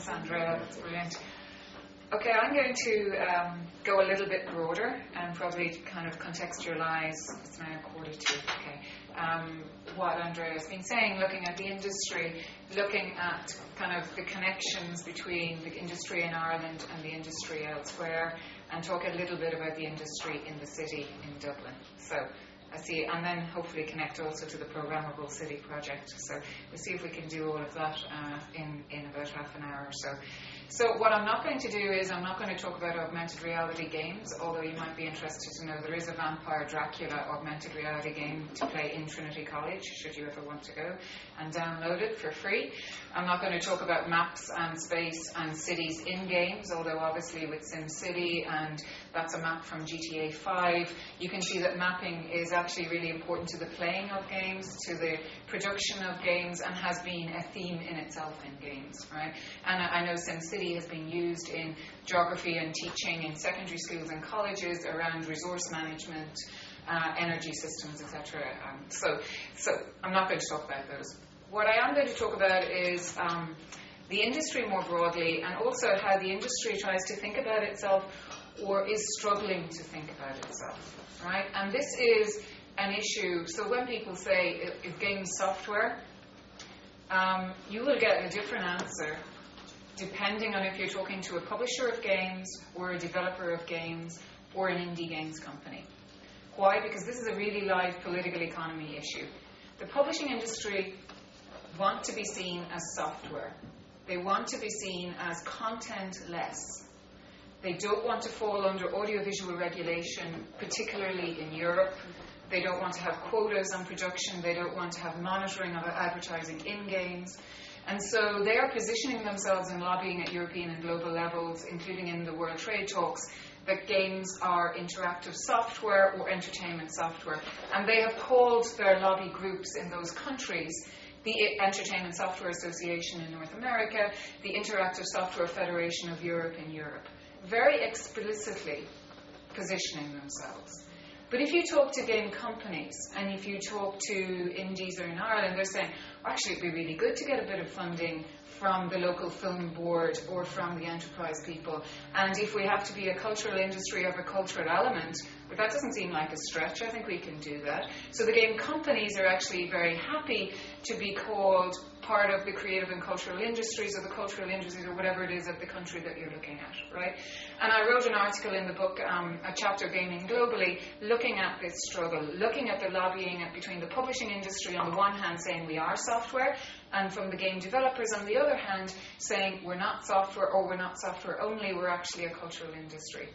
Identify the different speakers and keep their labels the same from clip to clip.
Speaker 1: Thanks, Andrea. That's brilliant. Okay, I'm going to um, go a little bit broader and probably kind of contextualize. It's now quarter to. Okay, um, what Andrea has been saying, looking at the industry, looking at kind of the connections between the industry in Ireland and the industry elsewhere, and talk a little bit about the industry in the city in Dublin. So. I see, and then hopefully connect also to the programmable city project. So we'll see if we can do all of that uh, in in about half an hour or so. So what I'm not going to do is I'm not going to talk about augmented reality games, although you might be interested to know there is a Vampire Dracula augmented reality game to play in Trinity College, should you ever want to go and download it for free. I'm not going to talk about maps and space and cities in games, although obviously with SimCity and that's a map from GTA 5, you can see that mapping is actually really important to the playing of games, to the production of games, and has been a theme in itself in games, right? And I know SimCity has been used in geography and teaching in secondary schools and colleges around resource management, uh, energy systems, etc. Um, so, so I'm not going to talk about those. What I am going to talk about is um, the industry more broadly, and also how the industry tries to think about itself or is struggling to think about itself, right? And this is an issue. So when people say if game software, um, you will get a different answer depending on if you're talking to a publisher of games or a developer of games or an indie games company. Why? Because this is a really live political economy issue. The publishing industry want to be seen as software. They want to be seen as content less. They don't want to fall under audiovisual regulation, particularly in Europe. They don't want to have quotas on production. They don't want to have monitoring of advertising in games. And so they are positioning themselves and lobbying at European and global levels, including in the World Trade Talks, that games are interactive software or entertainment software. And they have called their lobby groups in those countries the Entertainment Software Association in North America, the Interactive Software Federation of Europe in Europe, very explicitly positioning themselves. But if you talk to game companies and if you talk to indies or in Ireland, they're saying, oh, actually, it'd be really good to get a bit of funding from the local film board or from the enterprise people. And if we have to be a cultural industry of a cultural element, but that doesn't seem like a stretch, I think we can do that. So the game companies are actually very happy to be called part of the creative and cultural industries or the cultural industries or whatever it is of the country that you're looking at, right? And I wrote an article in the book, um, a chapter Gaming Globally, looking at this struggle, looking at the lobbying between the publishing industry on the one hand saying we are software, and from the game developers on the other hand saying we're not software or we're not software only, we're actually a cultural industry.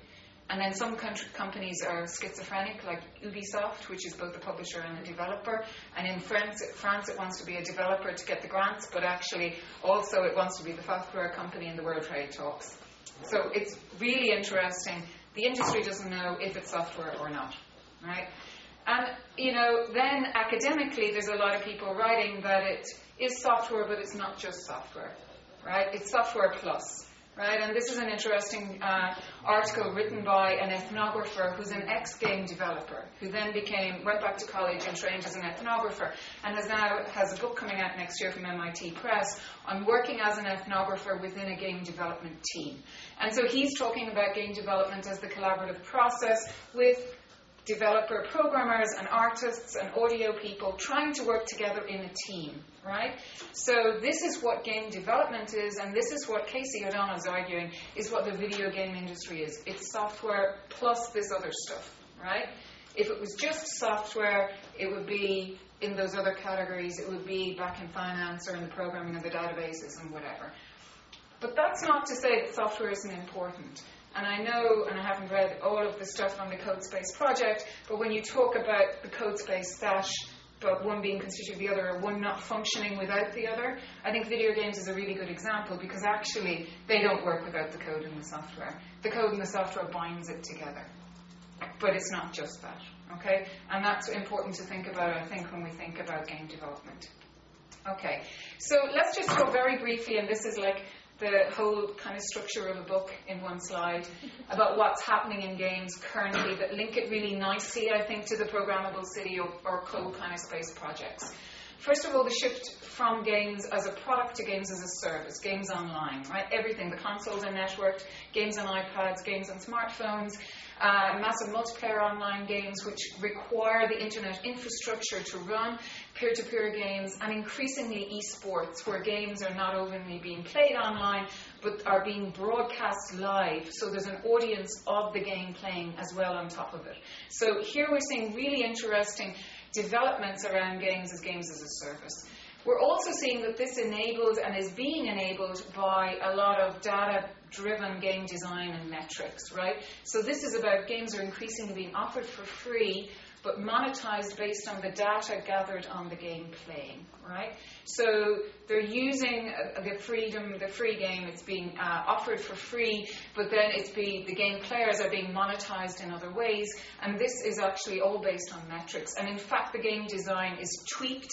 Speaker 1: And then some companies are schizophrenic, like Ubisoft, which is both a publisher and a developer. And in France France, it wants to be a developer to get the grants, but actually also it wants to be the software company in the World Trade Talks. So it's really interesting. The industry doesn't know if it's software or not, right? And you know, then academically, there's a lot of people writing that it is software, but it's not just software, right? It's software plus right? And this is an interesting uh, article written by an ethnographer who's an ex-game developer, who then became went back to college and trained as an ethnographer, and has now has a book coming out next year from MIT Press on working as an ethnographer within a game development team. And so he's talking about game development as the collaborative process with developer programmers and artists and audio people trying to work together in a team, right? So this is what game development is, and this is what Casey O'Donnell is arguing is what the video game industry is. It's software plus this other stuff, right? If it was just software, it would be in those other categories. It would be back in finance or in the programming of the databases and whatever. But that's not to say that software isn't important. And I know, and I haven't read all of the stuff on the CodeSpace project, but when you talk about the CodeSpace stash, but one being constituted of the other, or one not functioning without the other, I think video games is a really good example because actually they don't work without the code and the software. The code and the software binds it together. But it's not just that, okay? And that's important to think about, I think, when we think about game development. Okay, so let's just go very briefly, and this is like the whole kind of structure of a book in one slide about what's happening in games currently that link it really nicely, I think, to the programmable city or, or code kind of space projects. first of all, the shift from games as a product to games as a service, games online, right? Everything, the consoles are networked, games on iPads, games on smartphones, uh, massive multiplayer online games which require the internet infrastructure to run, peer to peer games, and increasingly esports, where games are not only being played online but are being broadcast live. So there's an audience of the game playing as well on top of it. So here we're seeing really interesting developments around games as games as a service. We're also seeing that this enables and is being enabled by a lot of data driven game design and metrics, right? So this is about games are increasingly being offered for free but monetized based on the data gathered on the game playing, right? So they're using uh, the freedom, the free game. It's being uh, offered for free, but then it's be the game players are being monetized in other ways, and this is actually all based on metrics. And in fact, the game design is tweaked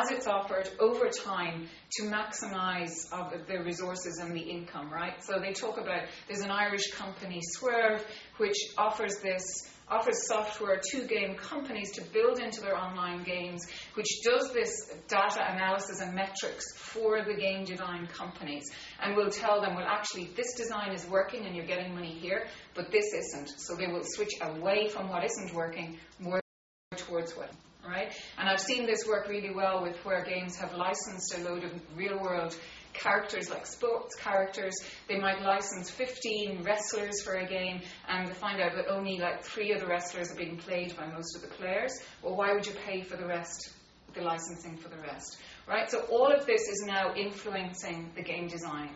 Speaker 1: as it's offered over time to maximize uh, the resources and the income, right? So they talk about there's an Irish company, Swrve, which offers this offers software to game companies to build into their online games, which does this data analysis and metrics for the game design companies and will tell them, well, actually, this design is working and you're getting money here, but this isn't. So they will switch away from what isn't working more towards what right? And I've seen this work really well with where games have licensed a load of real world characters like sports characters. They might license 15 wrestlers for a game and find out that only like three of the wrestlers are being played by most of the players. Well, why would you pay for the rest? The licensing for the rest, right? So all of this is now influencing the game design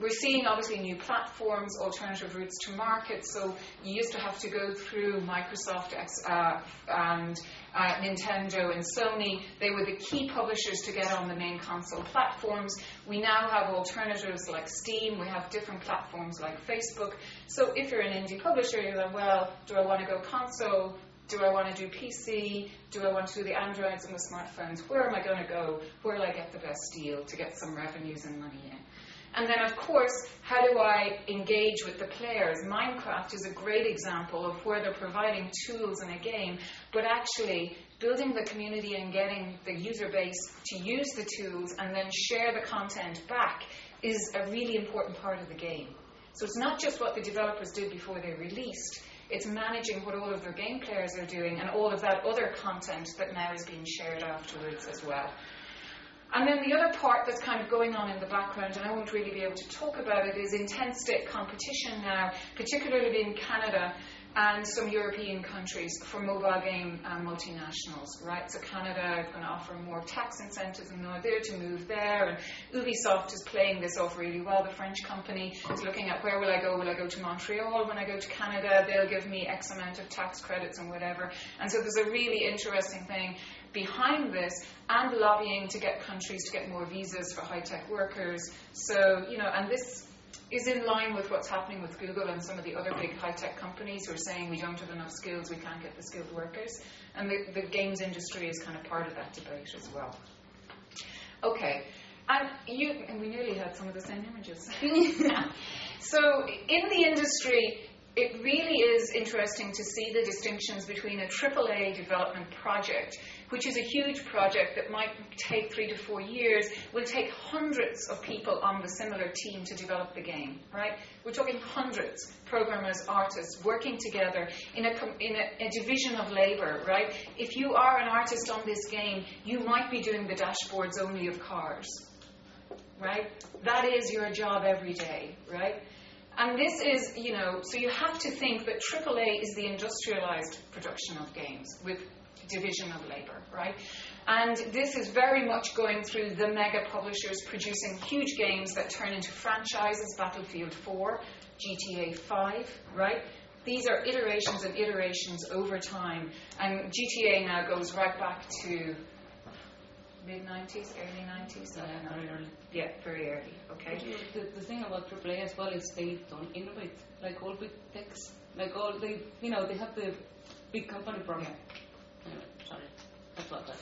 Speaker 1: we're seeing obviously new platforms, alternative routes to market. So you used to have to go through Microsoft uh, and uh, Nintendo and Sony. They were the key publishers to get on the main console platforms. We now have alternatives like Steam. We have different platforms like Facebook. So if you're an indie publisher, you're like, well, do I want to go console? Do I want to do PC? Do I want to do the Androids and the smartphones? Where am I going to go? Where will I get the best deal to get some revenues and money in? And then, of course, how do I engage with the players? Minecraft is a great example of where they're providing tools in a game, but actually building the community and getting the user base to use the tools and then share the content back is a really important part of the game. So it's not just what the developers did before they released, it's managing what all of their game players are doing and all of that other content that now is being shared afterwards as well. And then the other part that's kind of going on in the background, and I won't really be able to talk about it, is intense state competition now, particularly in Canada and some European countries for mobile game uh, multinationals, right? So Canada is going to offer more tax incentives and they're to move there. And Ubisoft is playing this off really well. The French company is looking at where will I go? Will I go to Montreal when I go to Canada? They'll give me X amount of tax credits and whatever. And so there's a really interesting thing behind this and lobbying to get countries to get more visas for high tech workers. So, you know, and this is in line with what's happening with Google and some of the other big high tech companies who are saying we don't have enough skills, we can't get the skilled workers. And the, the games industry is kind of part of that debate as well. Okay, and you and we nearly had some of the same images. so in the industry, it really is interesting to see the distinctions between a AAA development project, which is a huge project that might take three to four years, will take hundreds of people on the similar team to develop the game, right? We're talking hundreds, programmers, artists, working together in a, in a, a division of labor, right? If you are an artist on this game, you might be doing the dashboards only of cars, right? That is your job every day, right? And this is, you know, so you have to think that AAA is the industrialized production of games with division of labor, right? And this is very much going through the mega publishers producing huge games that turn into franchises, Battlefield 4, GTA 5, right? These are iterations and iterations over time. And GTA now goes right back to mid 90s, early 90s?
Speaker 2: Yeah, very early.
Speaker 1: Yeah, very early. Okay.
Speaker 2: The, the thing about AAA as well is they don't innovate. Like all big techs, like all they, you know, they have the big company problem. Yeah. Anyway, sorry.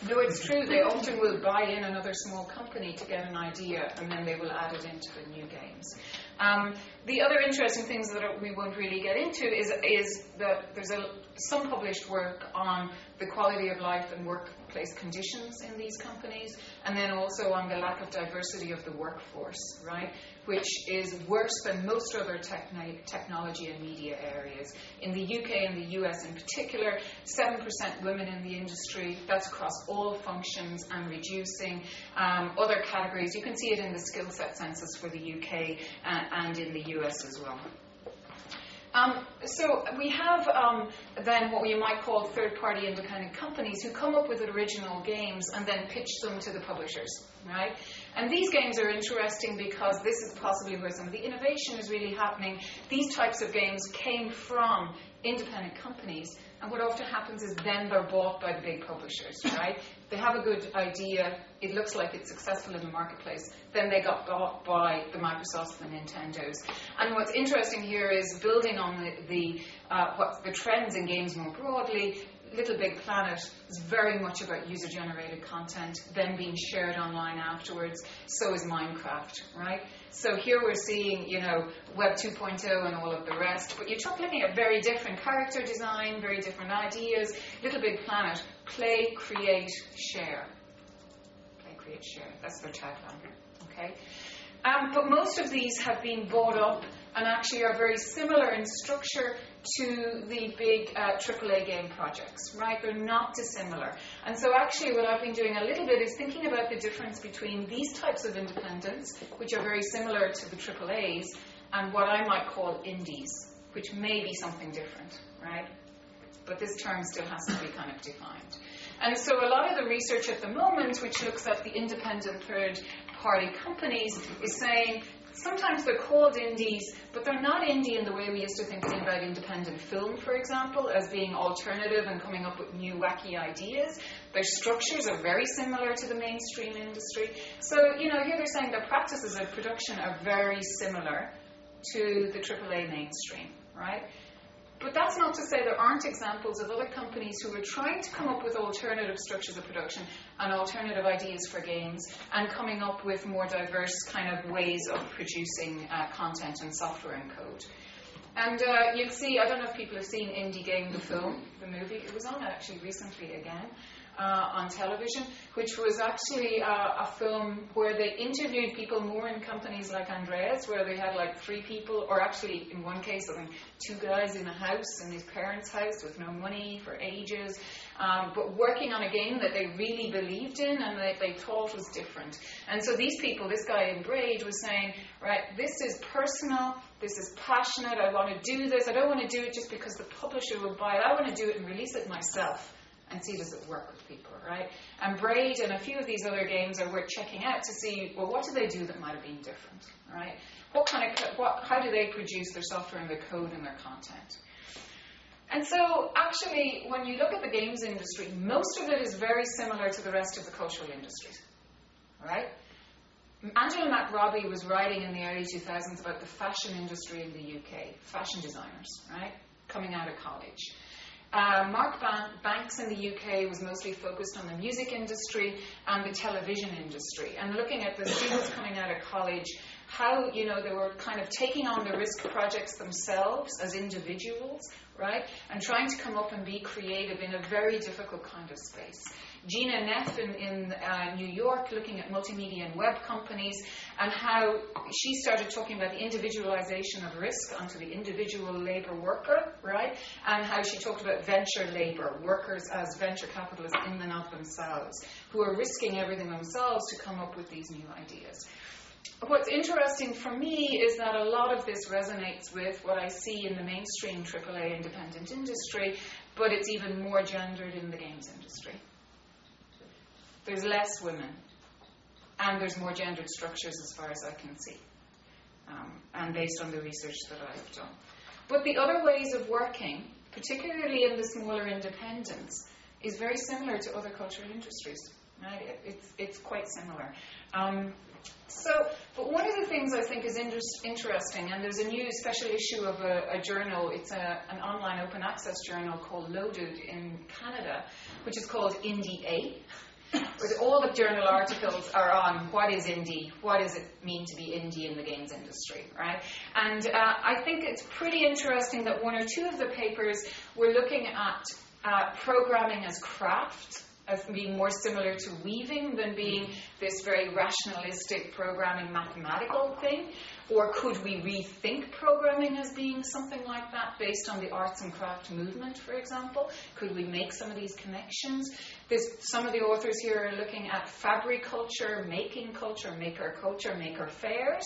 Speaker 1: No, it's true. They often will buy in another small company to get an idea, and then they will add it into the new games. Um, the other interesting things that we won't really get into is is that there's a, some published work on the quality of life and workplace conditions in these companies, and then also on the lack of diversity of the workforce, right? Which is worse than most other techni- technology and media areas. In the UK and the US in particular, 7% women in the industry, that's across all functions and reducing. Um, other categories, you can see it in the skill set census for the UK uh, and in the US as well. Um, so we have um, then what we might call third-party independent companies who come up with original games and then pitch them to the publishers, right? And these games are interesting because this is possibly where some of the innovation is really happening. These types of games came from independent companies and what often happens is then they're bought by the big publishers, right? They have a good idea, it looks like it's successful in the marketplace, then they got bought by the Microsofts and the Nintendos. And what's interesting here is building on the, the, uh, what, the trends in games more broadly, Little Big Planet is very much about user generated content, then being shared online afterwards. So is Minecraft, right? So here we're seeing, you know, Web 2.0 and all of the rest, but you're looking at very different character design, very different ideas. Little Big Planet, play, create, share. Play, create, share. That's their tagline, okay? Um, but most of these have been bought up and actually are very similar in structure to the big uh, AAA game projects, right? They're not dissimilar. And so, actually, what I've been doing a little bit is thinking about the difference between these types of independents, which are very similar to the AAAs, and what I might call indies, which may be something different, right? But this term still has to be kind of defined. And so, a lot of the research at the moment, which looks at the independent third party companies, is saying sometimes they're called indies, but they're not indie in the way we used to think about independent film, for example, as being alternative and coming up with new wacky ideas. Their structures are very similar to the mainstream industry. So, you know, here they're saying their practices of production are very similar to the AAA mainstream, right? But that's not to say there aren't examples of other companies who are trying to come up with alternative structures of production and alternative ideas for games and coming up with more diverse kind of ways of producing uh, content and software and code. And uh, you'll see, I don't know if people have seen Indie Game, the film, the movie. It was on actually recently again on television, which was actually uh, a film where they interviewed people more in companies like Andreas, where they had like three people, or actually in one case, I think two guys in a house, in his parents' house with no money for ages, um, but working on a game that they really believed in and that they thought was different. And so these people, this guy in Braid was saying, right, this is personal, this is passionate, I want to do this, I don't want to do it just because the publisher will buy it, I want to do it and release it myself and see does it work with people, right? And Braid and a few of these other games are worth checking out to see, well, what do they do that might have been different, right? What kind of, what, how do they produce their software and their code and their content? And so, actually, when you look at the games industry, most of it is very similar to the rest of the cultural industries, right? Angela McRobbie was writing in the early 2000s about the fashion industry in the UK, fashion designers, right, coming out of college. Uh, Mark Ban- Banks in the UK was mostly focused on the music industry and the television industry, and looking at the students coming out of college, how you know they were kind of taking on the risk projects themselves as individuals, right, and trying to come up and be creative in a very difficult kind of space. Gina Neff in, in uh, New York looking at multimedia and web companies and how she started talking about the individualization of risk onto the individual labor worker, right? And how she talked about venture labor, workers as venture capitalists in and of themselves, who are risking everything themselves to come up with these new ideas. What's interesting for me is that a lot of this resonates with what I see in the mainstream AAA independent industry, but it's even more gendered in the games industry there's less women, and there's more gendered structures as far as I can see, um, and based on the research that I've done. But the other ways of working, particularly in the smaller independents, is very similar to other cultural industries. Right? It's, it's quite similar. Um, so, but one of the things I think is inter- interesting, and there's a new special issue of a, a journal, it's a, an online open access journal called Loaded in Canada, which is called Indie A all the journal articles are on what is indie, what does it mean to be indie in the games industry, right? And uh, I think it's pretty interesting that one or two of the papers were looking at uh, programming as craft as being more similar to weaving than being this very rationalistic programming mathematical thing? Or could we rethink programming as being something like that based on the arts and craft movement, for example? Could we make some of these connections? There's, some of the authors here are looking at fabric culture, making culture, maker culture, maker fairs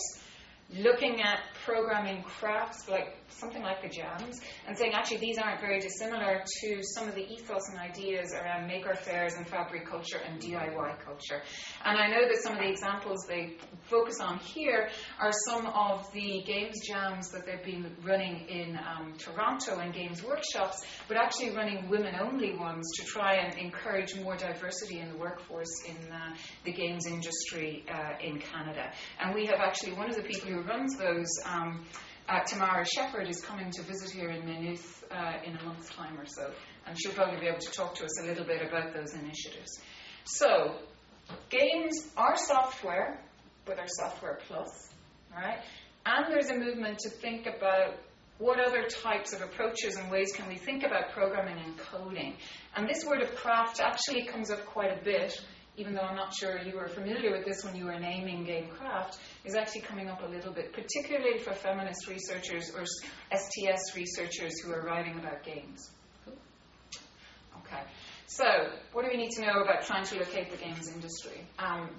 Speaker 1: looking at programming crafts like something like the jams and saying actually these aren't very dissimilar to some of the ethos and ideas around maker fairs and fabric culture and DIY culture. And I know that some of the examples they focus on here are some of the games jams that they've been running in um, Toronto and games workshops, but actually running women only ones to try and encourage more diversity in the workforce in uh, the games industry uh, in Canada. And we have actually one of the people who runs those. Um, uh, Tamara Shepherd is coming to visit here in Maynooth uh, in a month's time or so, and she'll probably be able to talk to us a little bit about those initiatives. So, games are software with our Software Plus, all right? And there's a movement to think about what other types of approaches and ways can we think about programming and coding. And this word of craft actually comes up quite a bit even though I'm not sure you were familiar with this when you were naming game craft, is actually coming up a little bit, particularly for feminist researchers or STS researchers who are writing about games. Okay, so what do we need to know about trying to locate the games industry? Um,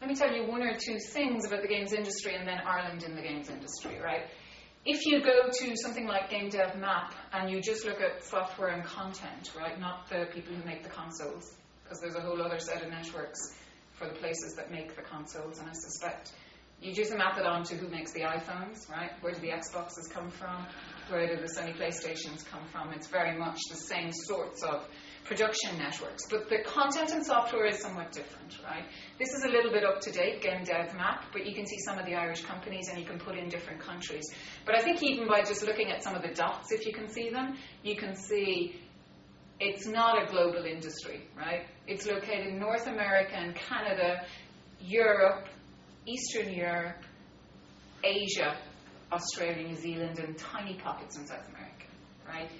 Speaker 1: let me tell you one or two things about the games industry and then Ireland in the games industry, right? If you go to something like Game Dev Map and you just look at software and content, right, not the people who make the consoles, because there's a whole other set of networks for the places that make the consoles, and I suspect you just map it on to who makes the iPhones, right? Where do the Xboxes come from? Where do the Sony PlayStations come from? It's very much the same sorts of production networks, but the content and software is somewhat different, right? This is a little bit up to date, Game Dev Map, but you can see some of the Irish companies and you can put in different countries. But I think even by just looking at some of the dots, if you can see them, you can see it's not a global industry, right? It's located in North America and Canada, Europe, Eastern Europe, Asia, Australia, New Zealand, and tiny pockets in South America, right?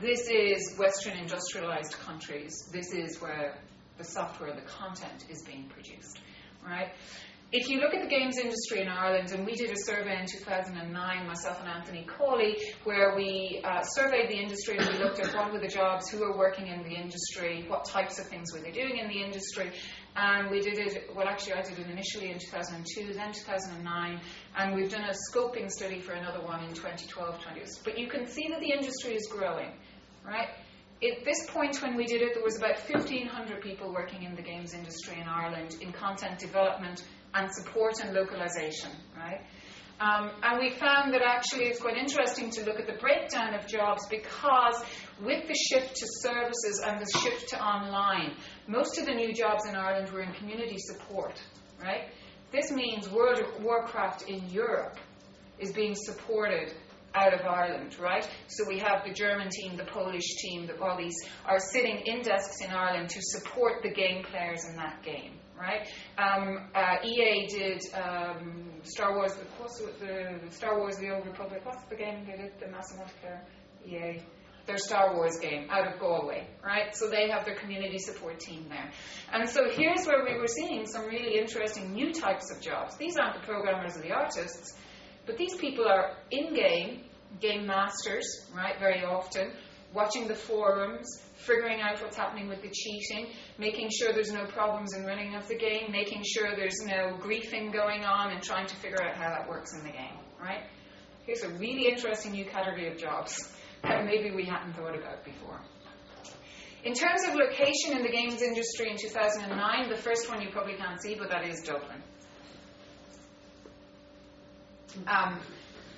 Speaker 1: This is Western industrialized countries. This is where the software, the content is being produced, right? If you look at the games industry in Ireland, and we did a survey in 2009, myself and Anthony Cawley, where we uh, surveyed the industry and we looked at what were the jobs, who were working in the industry, what types of things were they doing in the industry. And we did it, well, actually, I did it initially in 2002, then 2009, and we've done a scoping study for another one in 2012, 20. But you can see that the industry is growing, right? At this point when we did it, there was about 1,500 people working in the games industry in Ireland in content development, and support and localization, right? Um, and we found that actually it's quite interesting to look at the breakdown of jobs because with the shift to services and the shift to online, most of the new jobs in Ireland were in community support, right? This means World of Warcraft in Europe is being supported out of Ireland, right? So we have the German team, the Polish team, the, all these are sitting in desks in Ireland to support the game players in that game, right? Um, uh, EA did um, Star Wars, what's the, the Star Wars: The Old Republic? What's the game they did? The massive multiplayer. EA. Their Star Wars game out of Galway, right? So they have their community support team there. And so here's where we were seeing some really interesting new types of jobs. These aren't the programmers or the artists, but these people are in game, game masters, right, very often, watching the forums, figuring out what's happening with the cheating, making sure there's no problems in running of the game, making sure there's no griefing going on, and trying to figure out how that works in the game, right? Here's a really interesting new category of jobs that maybe we hadn't thought about before. In terms of location in the games industry in 2009, the first one you probably can't see, but that is Dublin. Um,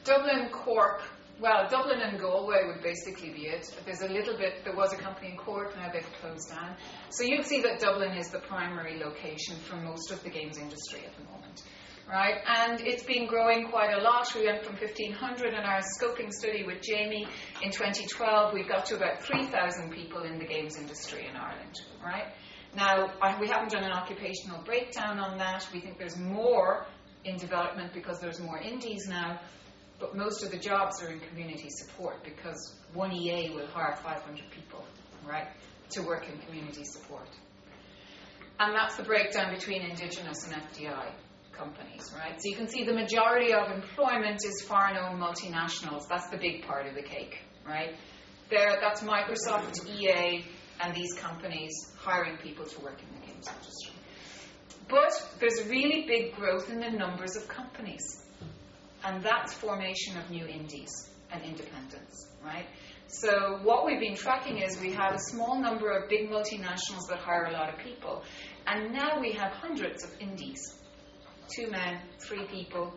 Speaker 1: Dublin, Cork, well, Dublin and Galway would basically be it. There's a little bit, there was a company in Cork, now they've closed down. So you'd see that Dublin is the primary location for most of the games industry at the moment. Right, and it's been growing quite a lot. We went from 1,500 in our scoping study with Jamie in 2012. We've got to about 3,000 people in the games industry in Ireland. Right, now we haven't done an occupational breakdown on that. We think there's more in development because there's more indies now, but most of the jobs are in community support because one EA will hire 500 people, right, to work in community support. and that's the breakdown between indigenous and FDI companies, right? So you can see the majority of employment is foreign owned multinationals. That's the big part of the cake, right? There, that's Microsoft, EA, and these companies hiring people to work in the games industry. But there's really big growth in the numbers of companies, and that's formation of new indies and independence, right? So what we've been tracking is we have a small number of big multinationals that hire a lot of people, and now we have hundreds of indies two men, three people.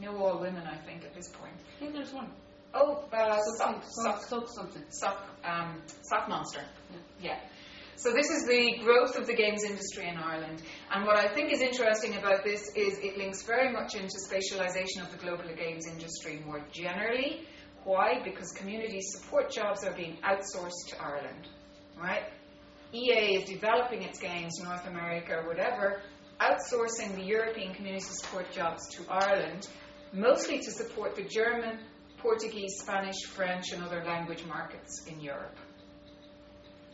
Speaker 1: No, all women, I think, at this point.
Speaker 2: I think there's one.
Speaker 1: Oh, uh,
Speaker 2: Something,
Speaker 1: sock, sock,
Speaker 2: sock, something.
Speaker 1: sock, um, sock monster. Yeah. So this is the growth of the games industry in Ireland. And what I think is interesting about this is it links very much into spatialization of the global games industry more generally. Why? Because community support jobs are being outsourced to Ireland, right? EA is developing its games, in North America whatever, outsourcing the European community support jobs to Ireland, mostly to support the German, Portuguese, Spanish, French, and other language markets in Europe.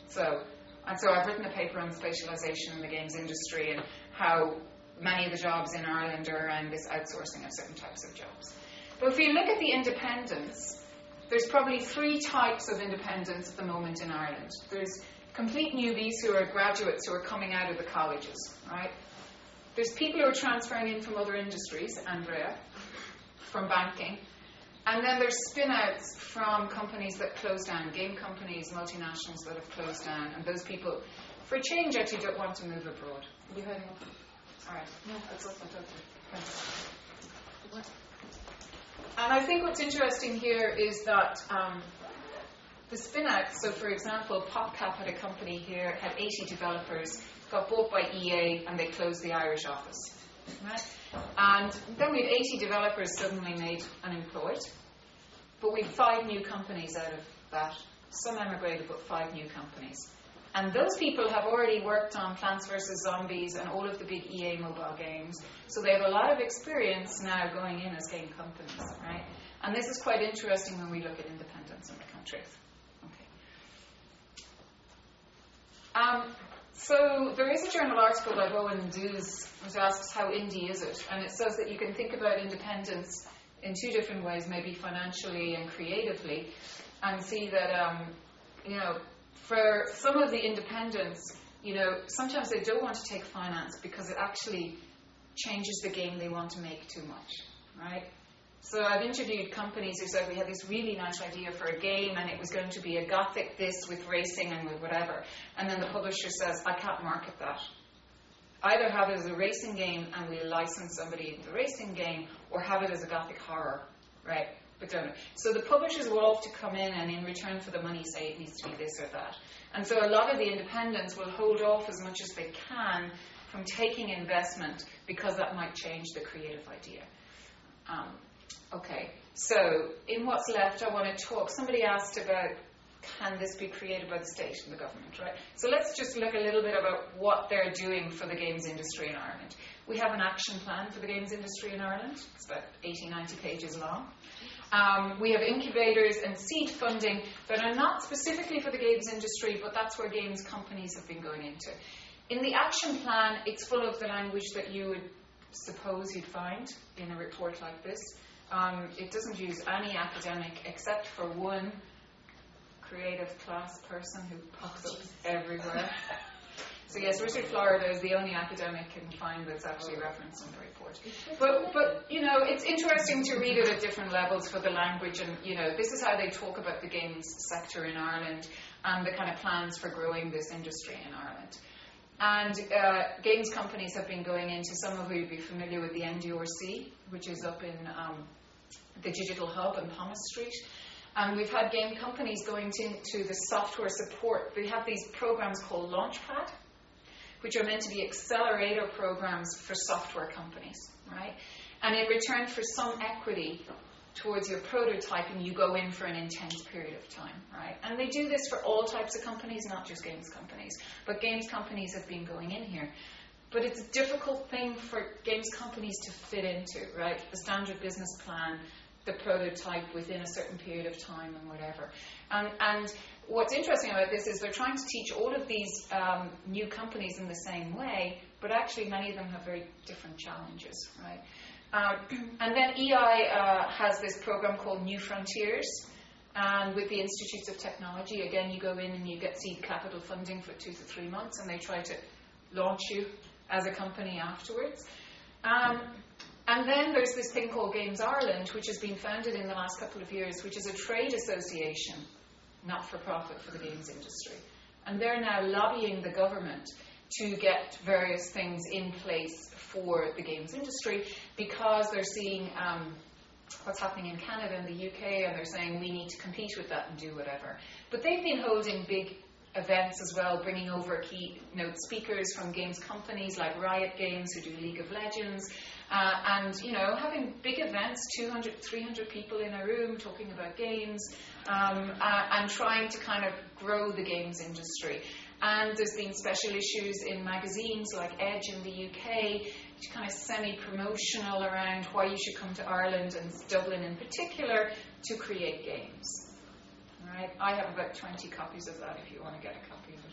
Speaker 1: So, and so I've written a paper on spatialisation in the games industry and how many of the jobs in Ireland are around this outsourcing of certain types of jobs. But if you look at the independents, there's probably three types of independents at the moment in Ireland. There's complete newbies who are graduates who are coming out of the colleges, right? There's people who are transferring in from other industries, Andrea, from banking. And then there's spin outs from companies that close down, game companies, multinationals that have closed down. And those people, for a change, actually don't want to move abroad. You heading off? All right. No, that's all. Thanks. And I think what's interesting here is that um, the spin out, so for example, PopCap had a company here, had 80 developers, got bought by EA, and they closed the Irish office. Right? And then we had 80 developers suddenly made unemployed. But we had five new companies out of that. Some emigrated, but five new companies. And those people have already worked on Plants vs. Zombies and all of the big EA mobile games. So they have a lot of experience now going in as game companies, right? And this is quite interesting when we look at independence in the country. Okay. Um, so there is a journal article by Bowen Dews which asks how indie is it, and it says that you can think about independence in two different ways, maybe financially and creatively, and see that um, you know for some of the independents, you know sometimes they don't want to take finance because it actually changes the game they want to make too much, right? So I've interviewed companies who said we had this really nice idea for a game and it was going to be a gothic this with racing and with whatever. And then the publisher says, I can't market that. Either have it as a racing game and we license somebody in the racing game or have it as a gothic horror, right? But don't. So the publishers will have to come in and in return for the money say it needs to be this or that. And so a lot of the independents will hold off as much as they can from taking investment because that might change the creative idea. Um, Okay, so in what's left, I want to talk. Somebody asked about can this be created by the state and the government, right? So let's just look a little bit about what they're doing for the games industry in Ireland. We have an action plan for the games industry in Ireland. It's about 80, 90 pages long. Um, we have incubators and seed funding that are not specifically for the games industry, but that's where games companies have been going into. In the action plan, it's full of the language that you would suppose you'd find in a report like this. Um, it doesn't use any academic except for one creative class person who pops up everywhere. So yes, Richard Florida is the only academic you can find that's actually referenced in the report. But but you know, it's interesting to read it at different levels for the language and you know, this is how they talk about the games sector in Ireland and the kind of plans for growing this industry in Ireland. And uh, games companies have been going into, some of you will be familiar with the NDRC, which is up in um, the Digital Hub in Thomas Street. And we've had game companies going into the software support. They have these programs called Launchpad, which are meant to be accelerator programs for software companies, right? And in return for some equity towards your prototyping, you go in for an intense period of time, right? And they do this for all types of companies, not just games companies. But games companies have been going in here. But it's a difficult thing for games companies to fit into, right? The standard business plan the prototype within a certain period of time and whatever. And, and what's interesting about this is they're trying to teach all of these um, new companies in the same way, but actually many of them have very different challenges, right? Um, and then EI uh, has this program called New Frontiers. And with the Institutes of Technology, again, you go in and you get seed capital funding for two to three months, and they try to launch you as a company afterwards. Um, and then there's this thing called Games Ireland, which has been founded in the last couple of years, which is a trade association, not for profit, for the games industry. And they're now lobbying the government to get various things in place for the games industry because they're seeing um, what's happening in Canada and the UK and they're saying we need to compete with that and do whatever. But they've been holding big events as well, bringing over keynote speakers from games companies like Riot Games, who do League of Legends, uh, and you know having big events, 200, 300 people in a room talking about games, um, uh, and trying to kind of grow the games industry. And there's been special issues in magazines like Edge in the UK, kind of semi-promotional around why you should come to Ireland and Dublin in particular to create games. Right? I have about 20 copies of that if you want to get a copy of it.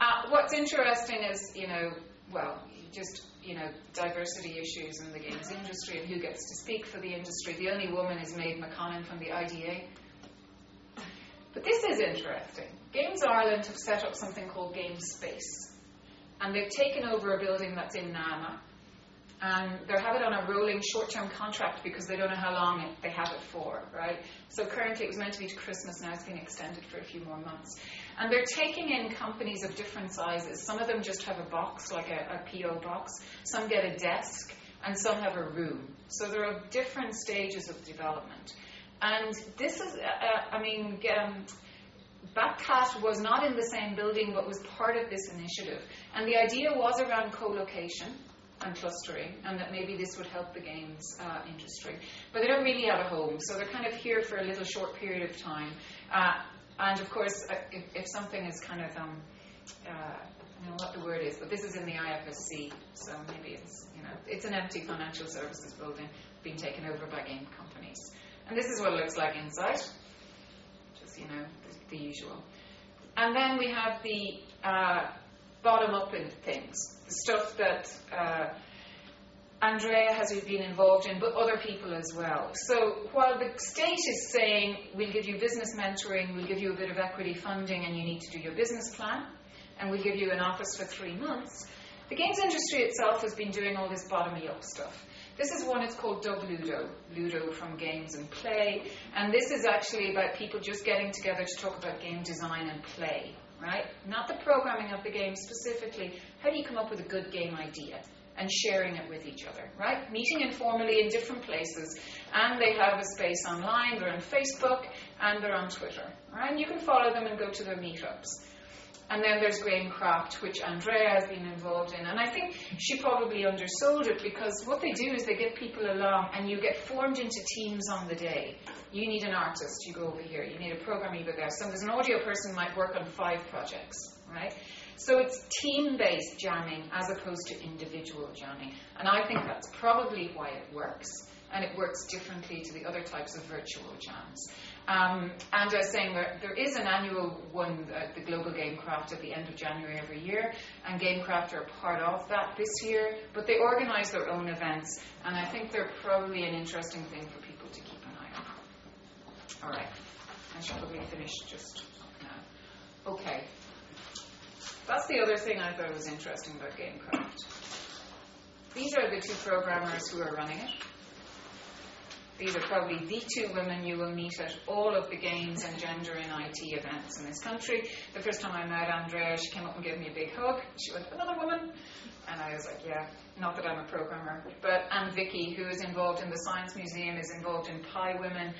Speaker 1: Uh, what's interesting is, you know, well, just, you know, diversity issues in the games industry and who gets to speak for the industry. The only woman is Maeve McConnon from the IDA. But this is interesting. Games Ireland have set up something called Game Space. And they've taken over a building that's in NAMA and they have it on a rolling short-term contract because they don't know how long it, they have it for, right? So currently it was meant to be to Christmas, now it's been extended for a few more months. And they're taking in companies of different sizes. Some of them just have a box, like a, a PO box. Some get a desk, and some have a room. So there are different stages of development. And this is, uh, uh I mean, um, Batcat was not in the same building but was part of this initiative. And the idea was around co location and clustering, and that maybe this would help the games uh, industry. But they don't really have a home, so they're kind of here for a little short period of time. Uh, and of course, uh, if, if, something is kind of, um, uh, I don't know what the word is, but this is in the IFSC, so maybe it's, you know, it's an empty financial services building being taken over by game companies. And this is what it looks like inside, just, you know, the, the usual. And then we have the uh, bottom up in things, the stuff that uh, Andrea has been involved in, but other people as well. So while the state is saying we'll give you business mentoring, we'll give you a bit of equity funding, and you need to do your business plan, and we'll give you an office for three months, the games industry itself has been doing all this bottom up stuff. This is one, it's called Dub Ludo, Ludo from Games and Play, and this is actually about people just getting together to talk about game design and play right? Not the programming of the game specifically. How do you come up with a good game idea? And sharing it with each other, right? Meeting informally in different places. And they have a space online, they're on Facebook, and they're on Twitter. And you can follow them and go to their meetups. And then there's Gamecraft, which Andrea has been involved in. And I think she probably undersold it because what they do is they get people along and you get formed into teams on the day. You need an artist, you go over here. You need a programmer, you go there. So there's an audio person might work on five projects, right? So it's team based jamming as opposed to individual jamming. And I think that's probably why it works. And it works differently to the other types of virtual jams. Um, and I was saying there, there is an annual one, uh, the Global Gamecraft, at the end of January every year, and Gamecraft are part of that this year, but they organise their own events, and I think they're probably an interesting thing for people to keep an eye on. All right, I should probably finish just now. Okay, that's the other thing I thought was interesting about Gamecraft. These are the two programmers who are running it. These are probably the two women you will meet at all of the games and gender in IT events in this country. The first time I met Andrea, she came up and gave me a big hug. She went, another woman? And I was like, yeah, not that I'm a programmer. But and Vicky, who is involved in the Science Museum, is involved in Pi Women,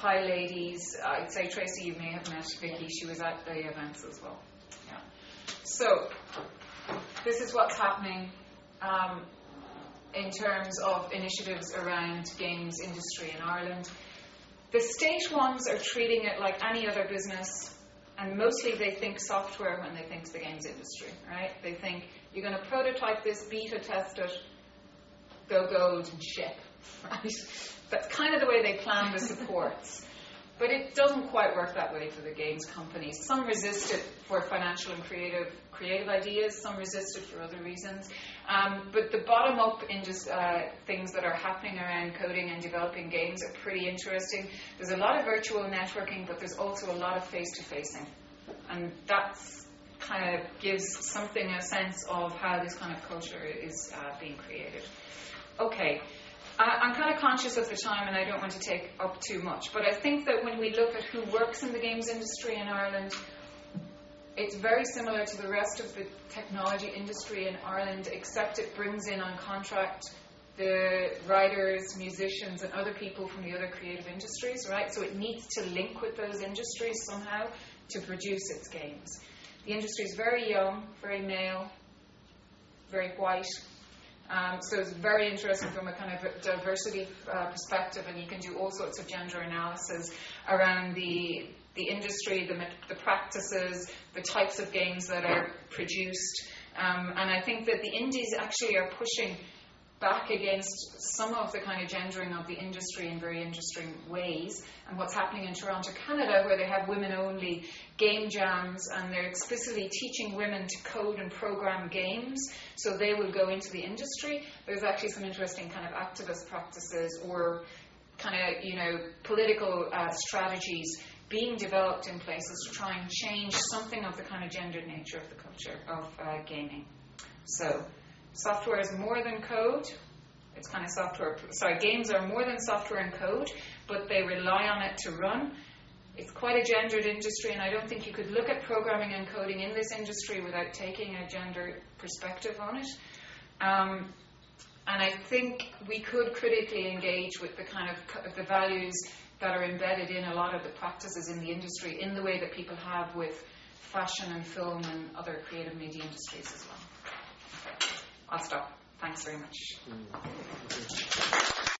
Speaker 1: PyLadies. I'd say, Tracy, you may have met Vicky. She was at the events as well. Yeah. So, this is what's happening. Um, in terms of initiatives around games industry in Ireland. The state ones are treating it like any other business, and mostly they think software when they think the games industry, right? They think you're going to prototype this, beta test it, go gold, and ship. right? That's kind of the way they plan the supports. But it doesn't quite work that way for the games companies. Some resist it for financial and creative creative ideas. Some resist it for other reasons. Um, but the bottom up in just uh, things that are happening around coding and developing games are pretty interesting. There's a lot of virtual networking, but there's also a lot of face to facing, and that kind of gives something a sense of how this kind of culture is uh, being created. Okay. I'm kind of conscious of the time and I don't want to take up too much, but I think that when we look at who works in the games industry in Ireland, it's very similar to the rest of the technology industry in Ireland, except it brings in on contract the writers, musicians, and other people from the other creative industries, right? So it needs to link with those industries somehow to produce its games. The industry is very young, very male, very white, um, so it's very interesting from a kind of diversity uh, perspective, and you can do all sorts of gender analysis around the the industry, the, the practices, the types of games that are produced. Um, and I think that the indies actually are pushing back against some of the kind of gendering of the industry in very interesting ways. And what's happening in Toronto, Canada, where they have women only game jams and they're explicitly teaching women to code and program games so they will go into the industry. There's actually some interesting kind of activist practices or kind of, you know, political uh, strategies being developed in places to try and change something of the kind of gendered nature of the culture of uh, gaming. So, Software is more than code. It's kind of software. Sorry, games are more than software and code, but they rely on it to run. It's quite a gendered industry, and I don't think you could look at programming and coding in this industry without taking a gender perspective on it. Um, and I think we could critically engage with the kind of the values that are embedded in a lot of the practices in the industry in the way that people have with fashion and film and other creative media industries as well. I'll stop. Thanks very much. Mm.